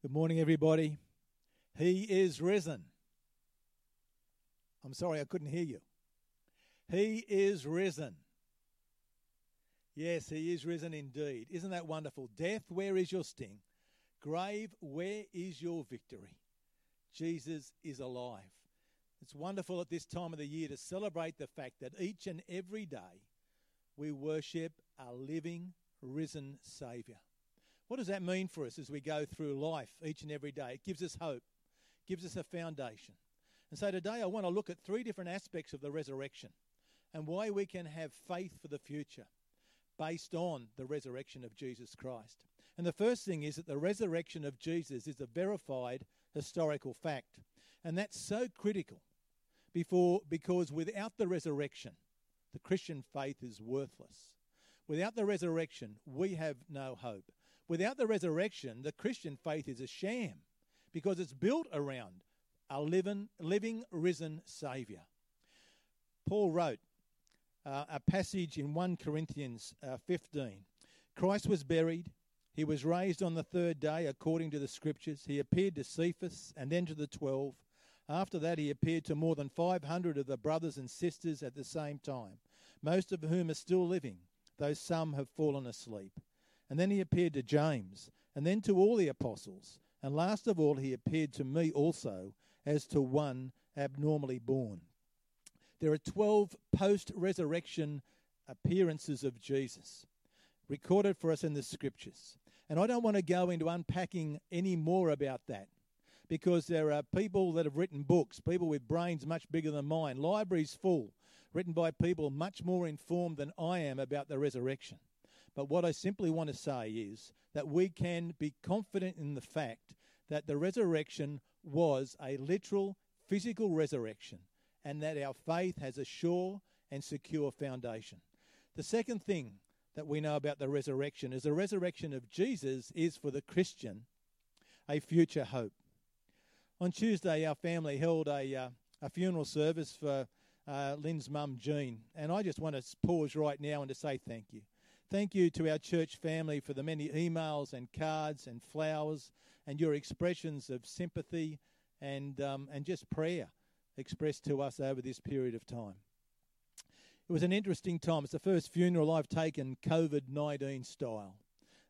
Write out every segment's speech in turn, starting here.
Good morning, everybody. He is risen. I'm sorry, I couldn't hear you. He is risen. Yes, he is risen indeed. Isn't that wonderful? Death, where is your sting? Grave, where is your victory? Jesus is alive. It's wonderful at this time of the year to celebrate the fact that each and every day we worship a living, risen Saviour. What does that mean for us as we go through life each and every day? It gives us hope, gives us a foundation. And so today I want to look at three different aspects of the resurrection and why we can have faith for the future based on the resurrection of Jesus Christ. And the first thing is that the resurrection of Jesus is a verified historical fact. And that's so critical before, because without the resurrection, the Christian faith is worthless. Without the resurrection, we have no hope. Without the resurrection, the Christian faith is a sham because it's built around a living, living risen Saviour. Paul wrote uh, a passage in 1 Corinthians uh, 15 Christ was buried. He was raised on the third day according to the scriptures. He appeared to Cephas and then to the twelve. After that, he appeared to more than 500 of the brothers and sisters at the same time, most of whom are still living, though some have fallen asleep. And then he appeared to James, and then to all the apostles. And last of all, he appeared to me also, as to one abnormally born. There are 12 post resurrection appearances of Jesus recorded for us in the scriptures. And I don't want to go into unpacking any more about that because there are people that have written books, people with brains much bigger than mine, libraries full, written by people much more informed than I am about the resurrection. But what I simply want to say is that we can be confident in the fact that the resurrection was a literal physical resurrection and that our faith has a sure and secure foundation. The second thing that we know about the resurrection is the resurrection of Jesus is for the Christian a future hope. On Tuesday, our family held a, uh, a funeral service for uh, Lynn's mum, Jean, and I just want to pause right now and to say thank you. Thank you to our church family for the many emails and cards and flowers and your expressions of sympathy and, um, and just prayer expressed to us over this period of time. It was an interesting time. It's the first funeral I've taken COVID 19 style.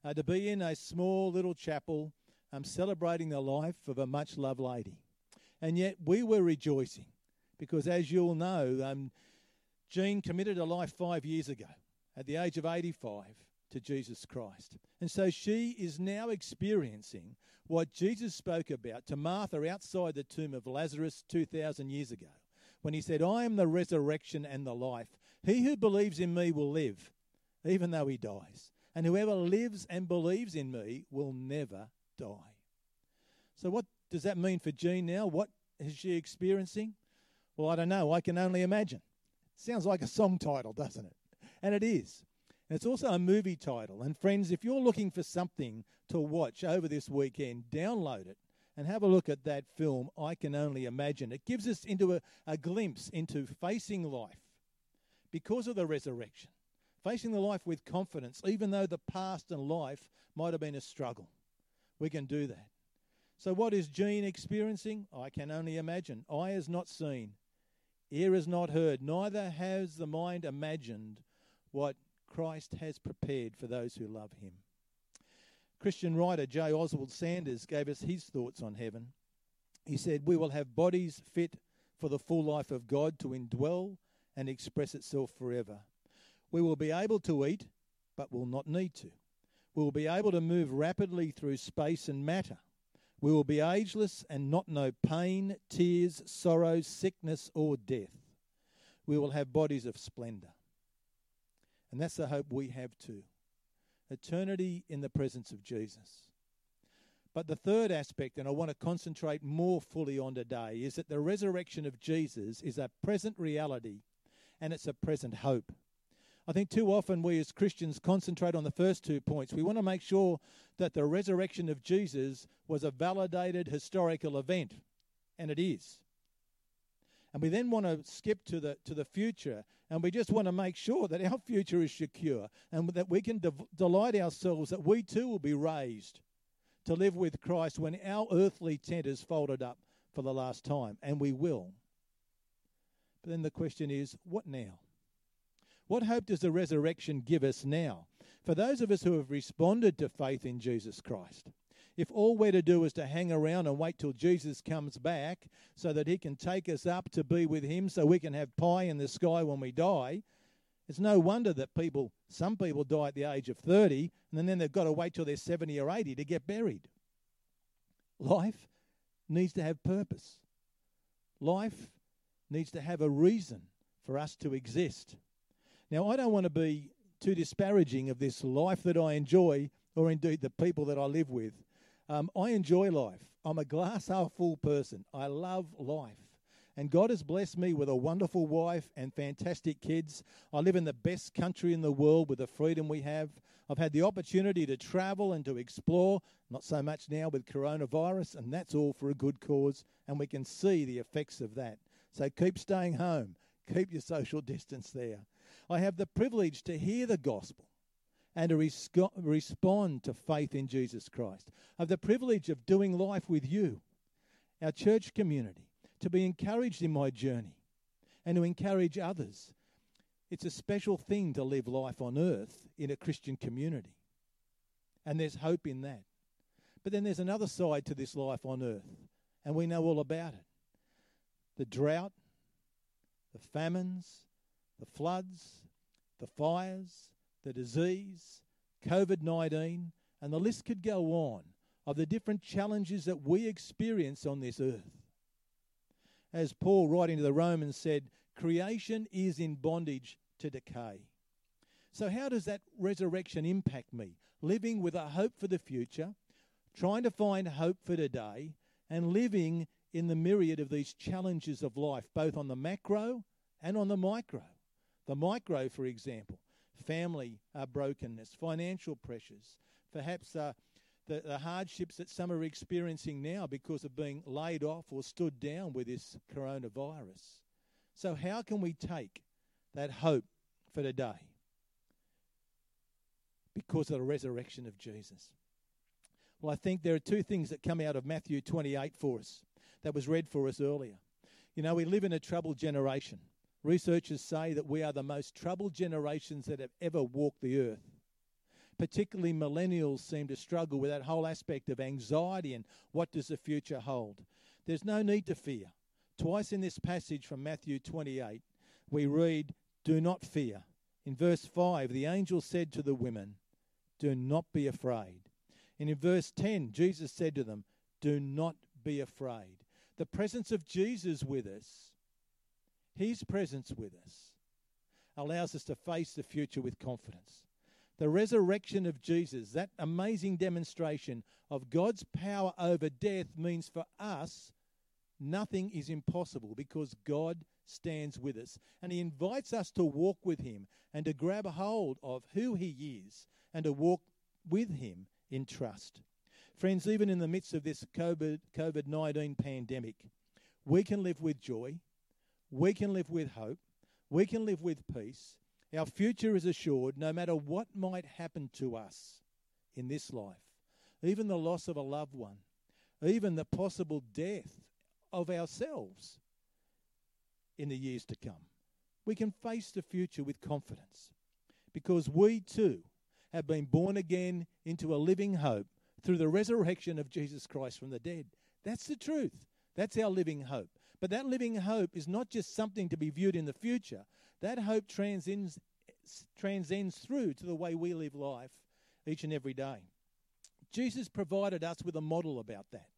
Uh, to be in a small little chapel um, celebrating the life of a much loved lady. And yet we were rejoicing because, as you'll know, um, Jean committed a life five years ago at the age of 85 to Jesus Christ. And so she is now experiencing what Jesus spoke about to Martha outside the tomb of Lazarus 2,000 years ago when he said, I am the resurrection and the life. He who believes in me will live, even though he dies. And whoever lives and believes in me will never die. So, what does that mean for Jean now? What is she experiencing? Well, I don't know. I can only imagine. Sounds like a song title, doesn't it? And it is. And it's also a movie title. And friends, if you're looking for something to watch over this weekend, download it and have a look at that film, I Can Only Imagine. It gives us into a, a glimpse into facing life because of the resurrection, facing the life with confidence, even though the past and life might have been a struggle. We can do that. So, what is Jean experiencing? I can only imagine. Eye has not seen, ear has not heard, neither has the mind imagined what Christ has prepared for those who love him. Christian writer J. Oswald Sanders gave us his thoughts on heaven. He said, We will have bodies fit for the full life of God to indwell and express itself forever. We will be able to eat, but will not need to. We will be able to move rapidly through space and matter. We will be ageless and not know pain, tears, sorrow, sickness, or death. We will have bodies of splendour. And that's the hope we have too eternity in the presence of Jesus. But the third aspect, and I want to concentrate more fully on today, is that the resurrection of Jesus is a present reality and it's a present hope. I think too often we as Christians concentrate on the first two points. We want to make sure that the resurrection of Jesus was a validated historical event, and it is. And we then want to skip to the, to the future, and we just want to make sure that our future is secure and that we can de- delight ourselves that we too will be raised to live with Christ when our earthly tent is folded up for the last time, and we will. But then the question is, what now? What hope does the resurrection give us now? For those of us who have responded to faith in Jesus Christ, if all we're to do is to hang around and wait till Jesus comes back so that he can take us up to be with him so we can have pie in the sky when we die, it's no wonder that people, some people die at the age of 30 and then they've got to wait till they're 70 or 80 to get buried. Life needs to have purpose. Life needs to have a reason for us to exist. Now, I don't want to be too disparaging of this life that I enjoy or indeed the people that I live with. Um, I enjoy life. I'm a glass half full person. I love life. And God has blessed me with a wonderful wife and fantastic kids. I live in the best country in the world with the freedom we have. I've had the opportunity to travel and to explore, not so much now with coronavirus, and that's all for a good cause, and we can see the effects of that. So keep staying home, keep your social distance there. I have the privilege to hear the gospel and to resco- respond to faith in Jesus Christ. Have the privilege of doing life with you, our church community, to be encouraged in my journey and to encourage others. It's a special thing to live life on earth in a Christian community. And there's hope in that. But then there's another side to this life on earth, and we know all about it the drought, the famines, the floods, the fires, the disease, COVID 19, and the list could go on of the different challenges that we experience on this earth. As Paul, writing to the Romans, said, creation is in bondage to decay. So, how does that resurrection impact me? Living with a hope for the future, trying to find hope for today, and living in the myriad of these challenges of life, both on the macro and on the micro. The micro, for example, family uh, brokenness, financial pressures, perhaps uh, the, the hardships that some are experiencing now because of being laid off or stood down with this coronavirus. So, how can we take that hope for today? Because of the resurrection of Jesus. Well, I think there are two things that come out of Matthew 28 for us that was read for us earlier. You know, we live in a troubled generation. Researchers say that we are the most troubled generations that have ever walked the earth. Particularly millennials seem to struggle with that whole aspect of anxiety and what does the future hold. There's no need to fear. Twice in this passage from Matthew 28, we read, Do not fear. In verse 5, the angel said to the women, Do not be afraid. And in verse 10, Jesus said to them, Do not be afraid. The presence of Jesus with us his presence with us allows us to face the future with confidence. The resurrection of Jesus, that amazing demonstration of God's power over death, means for us nothing is impossible because God stands with us. And He invites us to walk with Him and to grab a hold of who He is and to walk with Him in trust. Friends, even in the midst of this COVID 19 pandemic, we can live with joy we can live with hope. We can live with peace. Our future is assured no matter what might happen to us in this life, even the loss of a loved one, even the possible death of ourselves in the years to come. We can face the future with confidence because we too have been born again into a living hope through the resurrection of Jesus Christ from the dead. That's the truth. That's our living hope. But that living hope is not just something to be viewed in the future. That hope transcends, transcends through to the way we live life each and every day. Jesus provided us with a model about that.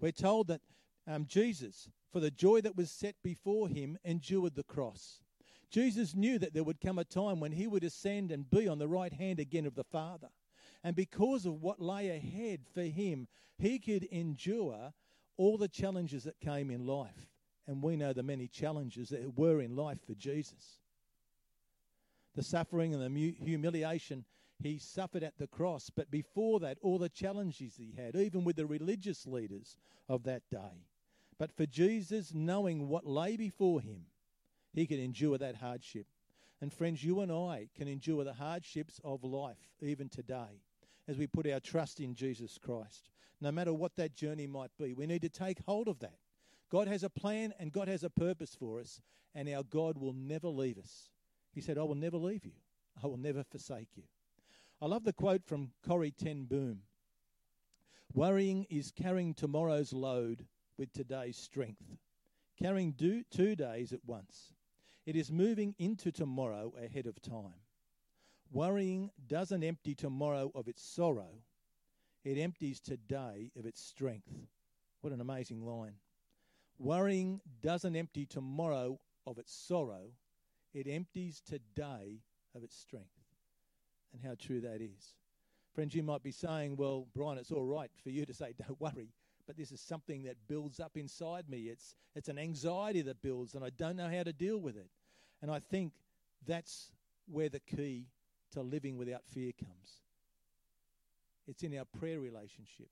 We're told that um, Jesus, for the joy that was set before him, endured the cross. Jesus knew that there would come a time when he would ascend and be on the right hand again of the Father. And because of what lay ahead for him, he could endure all the challenges that came in life. And we know the many challenges that were in life for Jesus. The suffering and the humiliation he suffered at the cross, but before that, all the challenges he had, even with the religious leaders of that day. But for Jesus, knowing what lay before him, he could endure that hardship. And friends, you and I can endure the hardships of life even today. as we put our trust in Jesus Christ. No matter what that journey might be, we need to take hold of that. God has a plan and God has a purpose for us, and our God will never leave us. He said, I will never leave you, I will never forsake you. I love the quote from Corrie Ten Boom Worrying is carrying tomorrow's load with today's strength, carrying do, two days at once. It is moving into tomorrow ahead of time. Worrying doesn't empty tomorrow of its sorrow, it empties today of its strength. What an amazing line. Worrying doesn't empty tomorrow of its sorrow, it empties today of its strength. And how true that is. Friends, you might be saying, well, Brian, it's all right for you to say, don't worry, but this is something that builds up inside me. It's, it's an anxiety that builds, and I don't know how to deal with it. And I think that's where the key to living without fear comes. It's in our prayer relationship.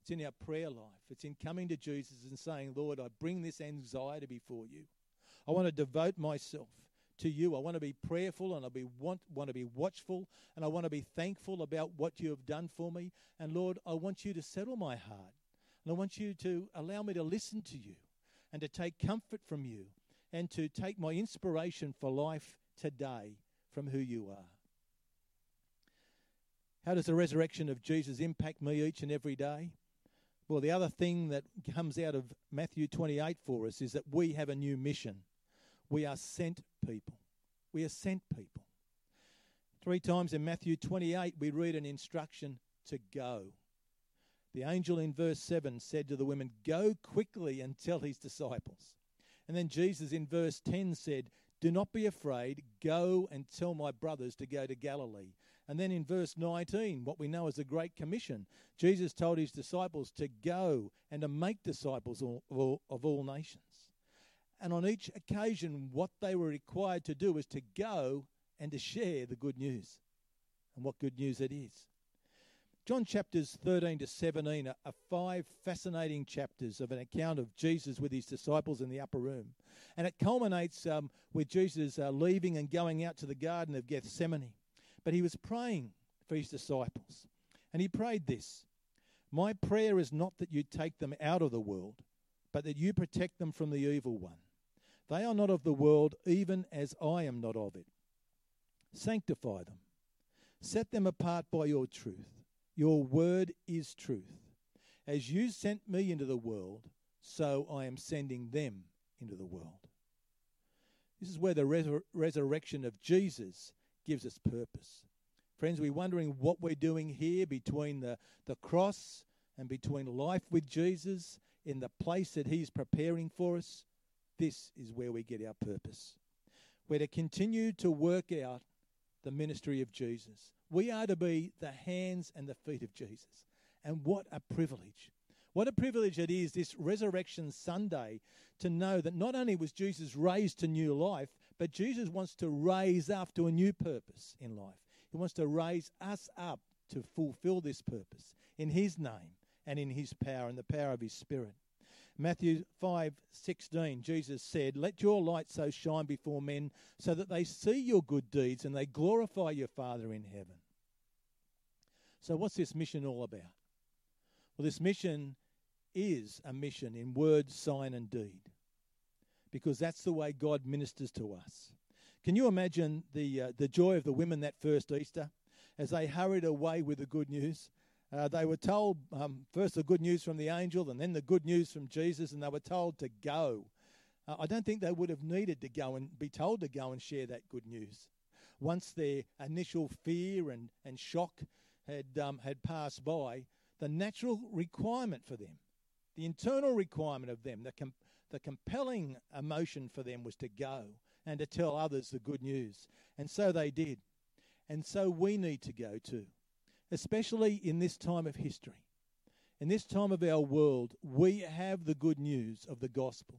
It's in our prayer life. It's in coming to Jesus and saying, Lord, I bring this anxiety before you. I want to devote myself to you. I want to be prayerful and I be want, want to be watchful and I want to be thankful about what you have done for me. And Lord, I want you to settle my heart. And I want you to allow me to listen to you and to take comfort from you and to take my inspiration for life today from who you are. How does the resurrection of Jesus impact me each and every day? Well, the other thing that comes out of Matthew 28 for us is that we have a new mission. We are sent people. We are sent people. Three times in Matthew 28, we read an instruction to go. The angel in verse 7 said to the women, Go quickly and tell his disciples. And then Jesus in verse 10 said, Do not be afraid, go and tell my brothers to go to Galilee. And then in verse 19, what we know as the Great Commission, Jesus told his disciples to go and to make disciples of all, of all nations. And on each occasion, what they were required to do was to go and to share the good news. And what good news it is. John chapters 13 to 17 are, five fascinating chapters of an account of Jesus with his disciples in the upper room. And it culminates um, with Jesus uh, leaving and going out to the Garden of Gethsemane. But he was praying for his disciples. And he prayed this My prayer is not that you take them out of the world, but that you protect them from the evil one. They are not of the world, even as I am not of it. Sanctify them. Set them apart by your truth. Your word is truth. As you sent me into the world, so I am sending them into the world. This is where the resur- resurrection of Jesus gives us purpose. Friends, we're wondering what we're doing here between the, the cross and between life with Jesus in the place that He's preparing for us. This is where we get our purpose. We're to continue to work out the ministry of Jesus. We are to be the hands and the feet of Jesus. And what a privilege. What a privilege it is this Resurrection Sunday to know that not only was Jesus raised to new life, but Jesus wants to raise up to a new purpose in life. He wants to raise us up to fulfill this purpose in His name and in His power and the power of His Spirit. Matthew 5:16 Jesus said, "Let your light so shine before men so that they see your good deeds and they glorify your Father in heaven." So what's this mission all about? Well, this mission is a mission in word, sign and deed. Because that's the way God ministers to us. Can you imagine the uh, the joy of the women that first Easter as they hurried away with the good news? Uh, they were told um, first the good news from the angel and then the good news from Jesus, and they were told to go. Uh, I don't think they would have needed to go and be told to go and share that good news. Once their initial fear and, and shock had, um, had passed by, the natural requirement for them, the internal requirement of them, the, com- the compelling emotion for them was to go and to tell others the good news. And so they did. And so we need to go too especially in this time of history. In this time of our world, we have the good news of the gospel.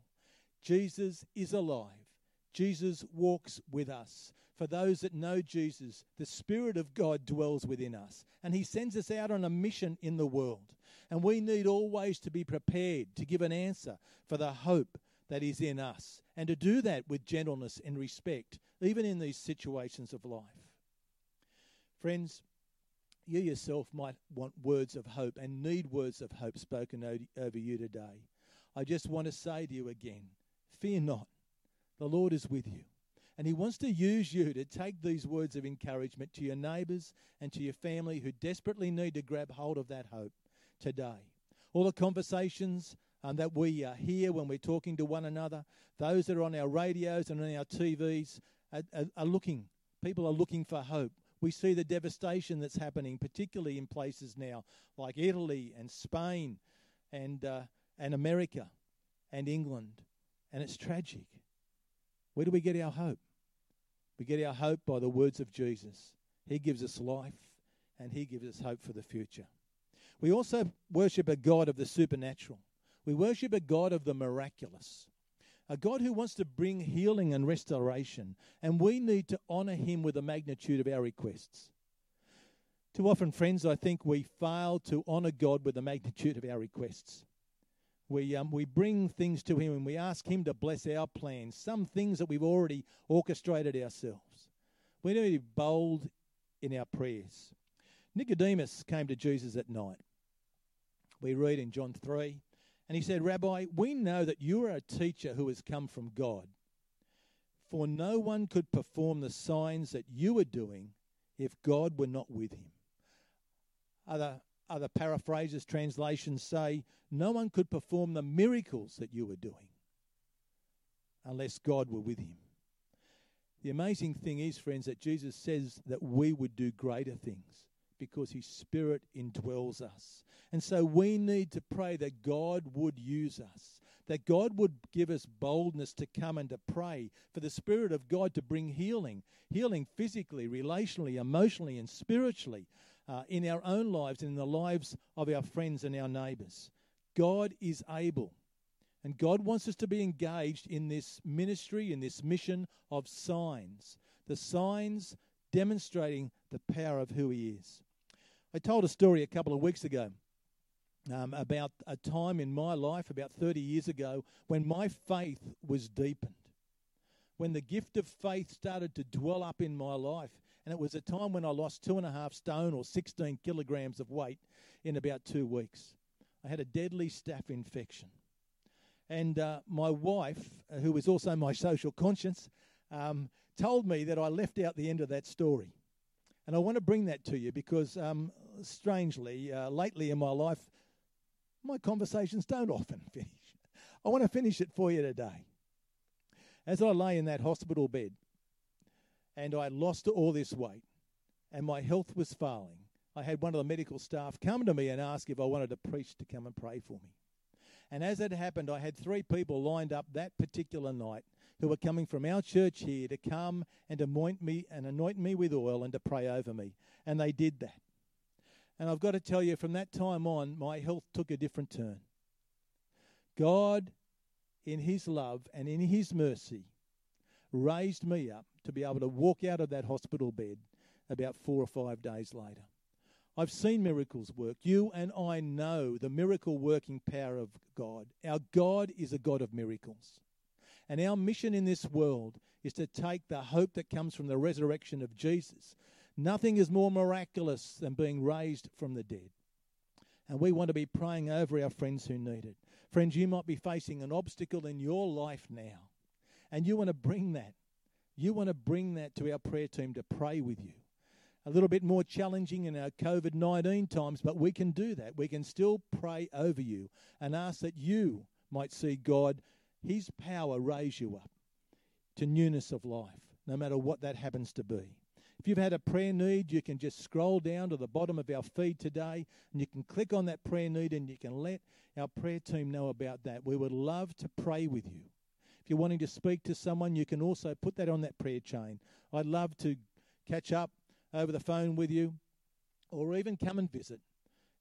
Jesus is alive. Jesus walks with us. For those that know Jesus, the Spirit of God dwells within us, and He sends us out on a mission in the world. And we need always to be prepared to give an answer for the hope that is in us, and to do that with gentleness and respect, even in these situations of life. Friends, you yourself might want words of hope and need words of hope spoken over you today. I just want to say to you again fear not, the Lord is with you. And He wants to use you to take these words of encouragement to your neighbours and to your family who desperately need to grab hold of that hope today. All the conversations um, that we uh, hear when we're talking to one another, those that are on our radios and on our TVs are, are, are looking. People are looking for hope. We see the devastation that's happening, particularly in places now like Italy and Spain and, uh, and America and England. And it's tragic. Where do we get our hope? We get our hope by the words of Jesus. He gives us life and He gives us hope for the future. We also worship a God of the supernatural. We worship a God of the miraculous, a God who wants to bring healing and restoration, and we need to honour Him with the magnitude of our requests. Too often, friends, I think we fail to honour God with the magnitude of our requests. We, um, we bring things to Him and we ask Him to bless our plans, some things that we've already orchestrated ourselves. We need to be bold in our prayers. Nicodemus came to Jesus at night. We read in John 3, and he said, Rabbi, we know that you are a teacher who has come from God. For no one could perform the signs that you are doing if God were not with him. Other other paraphrases, translations say, no one could perform the miracles that you were doing unless God were with him. The amazing thing is, friends, that Jesus says that we would do greater things because his spirit indwells us. And so we need to pray that God would use us, that God would give us boldness to come and to pray, for the Spirit of God to bring healing healing physically, relationally, emotionally, and spiritually uh, in our own lives and in the lives of our friends and our neighbours. God is able. And God wants us to be engaged in this ministry, in this mission of signs. The signs demonstrating the power of who He is. I told a story a couple of weeks ago um, about a time in my life, about 30 years ago, when my faith was deepened. When the gift of faith started to dwell up in my life and it was a time when I lost two and a half stone or 16 kilograms of weight in about two weeks. I had a deadly staph infection. And uh, my wife, who was also my social conscience, um, told me that I left out the end of that story. And I want to bring that to you because, um, strangely, uh, lately in my life, my conversations don't often finish. I want to finish it for you today. As I lay in that hospital bed, and I lost all this weight, and my health was failing. I had one of the medical staff come to me and ask if I wanted a priest to come and pray for me. And as it happened, I had three people lined up that particular night who were coming from our church here to come and anoint me and anoint me with oil and to pray over me. And they did that. And I've got to tell you, from that time on, my health took a different turn. God, in His love and in His mercy, raised me up to be able to walk out of that hospital bed about four or five days later. I've seen miracles work. You and I know the miracle working power of God. Our God is a God of miracles. And our mission in this world is to take the hope that comes from the resurrection of Jesus. Nothing is more miraculous than being raised from the dead. And we want to be praying over our friends who need it. Friends, you might be facing an obstacle in your life now, and you want to bring that you want to bring that to our prayer team to pray with you. A little bit more challenging in our COVID 19 times, but we can do that. We can still pray over you and ask that you might see God, His power, raise you up to newness of life, no matter what that happens to be. If you've had a prayer need, you can just scroll down to the bottom of our feed today and you can click on that prayer need and you can let our prayer team know about that. We would love to pray with you If you're wanting to speak to someone, you can also put that on that prayer chain. I'd love to catch up over the phone with you or even come and visit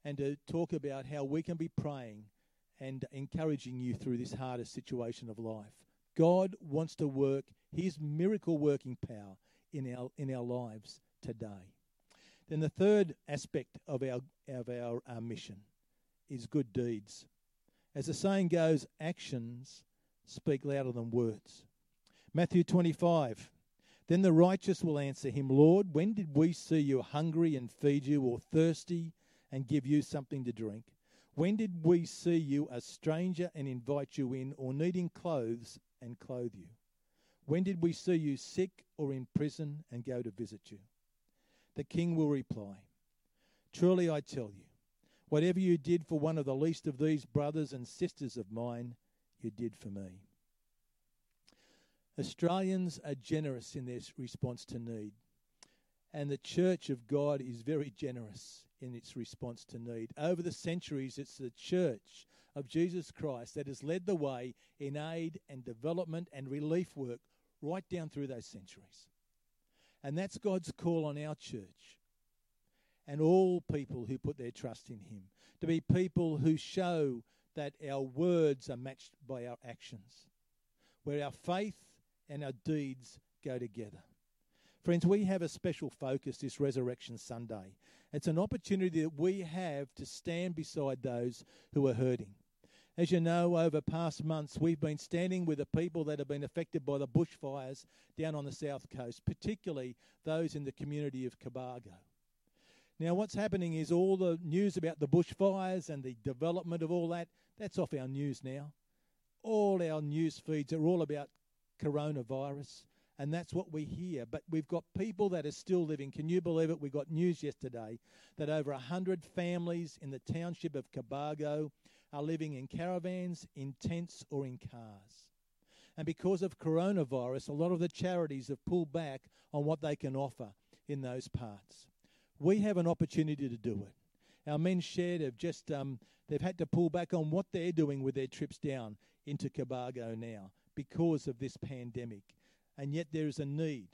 and to talk about how we can be praying and encouraging you through this hardest situation of life. God wants to work his miracle working power in our in our lives today. Then the third aspect of our of our, our mission is good deeds. As the saying goes, actions speak louder than words. Matthew 25. Then the righteous will answer him, Lord, when did we see you hungry and feed you, or thirsty and give you something to drink? When did we see you a stranger and invite you in, or needing clothes and clothe you? When did we see you sick or in prison and go to visit you? The king will reply, Truly I tell you, whatever you did for one of the least of these brothers and sisters of mine, you did for me. Australians are generous in their response to need, and the Church of God is very generous in its response to need. Over the centuries, it's the Church of Jesus Christ that has led the way in aid and development and relief work right down through those centuries. And that's God's call on our church and all people who put their trust in Him to be people who show that our words are matched by our actions, where our faith and our deeds go together. Friends, we have a special focus this Resurrection Sunday. It's an opportunity that we have to stand beside those who are hurting. As you know, over past months, we've been standing with the people that have been affected by the bushfires down on the south coast, particularly those in the community of Cobargo. Now, what's happening is all the news about the bushfires and the development of all that, that's off our news now. All our news feeds are all about coronavirus, and that's what we hear. But we've got people that are still living. Can you believe it? We got news yesterday that over 100 families in the township of Cobargo are living in caravans, in tents, or in cars. And because of coronavirus, a lot of the charities have pulled back on what they can offer in those parts. We have an opportunity to do it. Our Men's Shed have just um, they've had to pull back on what they're doing with their trips down into Cobargo now because of this pandemic, and yet there is a need.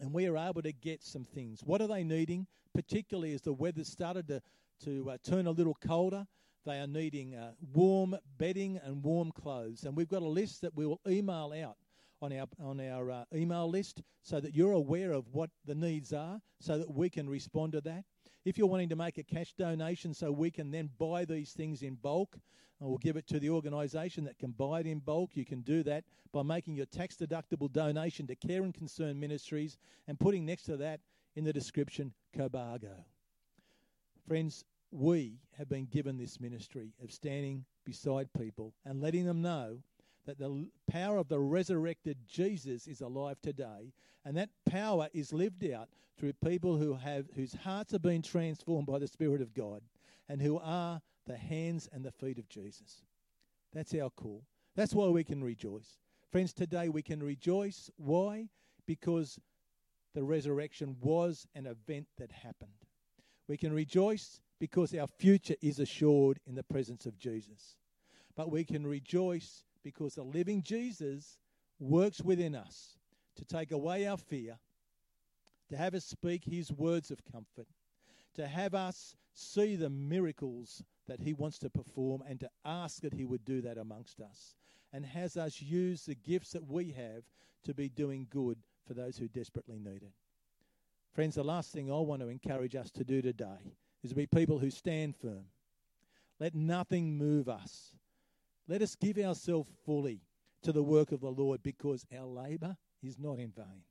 And we are able to get some things. What are they needing? Particularly as the weather started to, to uh, turn a little colder, they are needing uh, warm bedding and warm clothes. And we've got a list that we will email out on our on our uh, email list so that you're aware of what the needs are, so that we can respond to that. If you're wanting to make a cash donation, so we can then buy these things in bulk, and we'll give it to the organisation that can buy it in bulk. You can do that by making your tax deductible donation to Care and Concern Ministries and putting next to that in the description Cobargo. Friends, we have been given this ministry of standing beside people and letting them know that the power of the resurrected Jesus is alive today, and that power is lived out through people who have whose hearts have been transformed by the Spirit of God and who are the hands and the feet of Jesus. That's our call. That's why we can rejoice. Friends, today we can rejoice. Why? Because the resurrection was an event that happened. We can rejoice because our future is assured in the presence of Jesus. But we can rejoice because the living Jesus works within us to take away our fear, to have us speak his words of comfort, to have us see the miracles that he wants to perform, and to ask that he would do that amongst us, and has us use the gifts that we have to be doing good for those who desperately need it. Friends, the last thing I want to encourage us to do today is to be people who stand firm. Let nothing move us. Let us give ourselves fully to the work of the Lord because our labour is not in vain.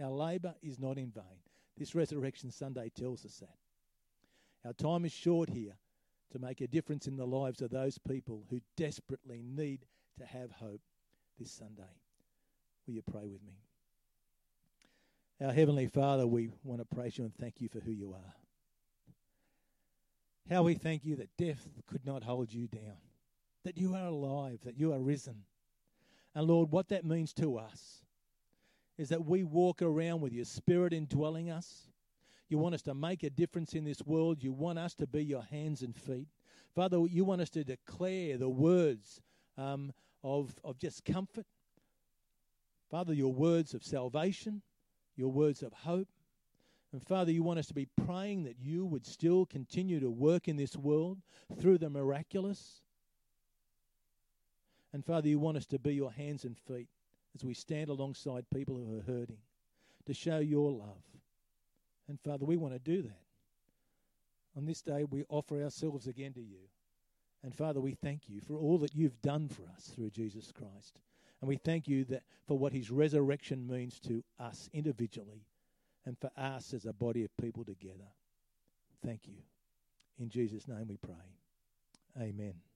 Our labour is not in vain. This Resurrection Sunday tells us that. Our time is short here to make a difference in the lives of those people who desperately need to have hope this Sunday. Will you pray with me? Our Heavenly Father, we want to praise you and thank you for who you are. How we thank you that death could not hold you down, that you are alive, that you are risen. And Lord, what that means to us is that we walk around with your spirit indwelling us. You want us to make a difference in this world. You want us to be your hands and feet. Father, you want us to declare the words um, of, of just comfort. Father, your words of salvation, your words of hope, and Father, you want us to be praying that you would still continue to work in this world through the miraculous. And Father, you want us to be your hands and feet as we stand alongside people who are hurting to show your love. And Father, we want to do that. On this day, we offer ourselves again to you. And Father, we thank you for all that you've done for us through Jesus Christ. And we thank you that for what his resurrection means to us individually and for us as a body of people together. Thank you. In Jesus' name we pray. Amen.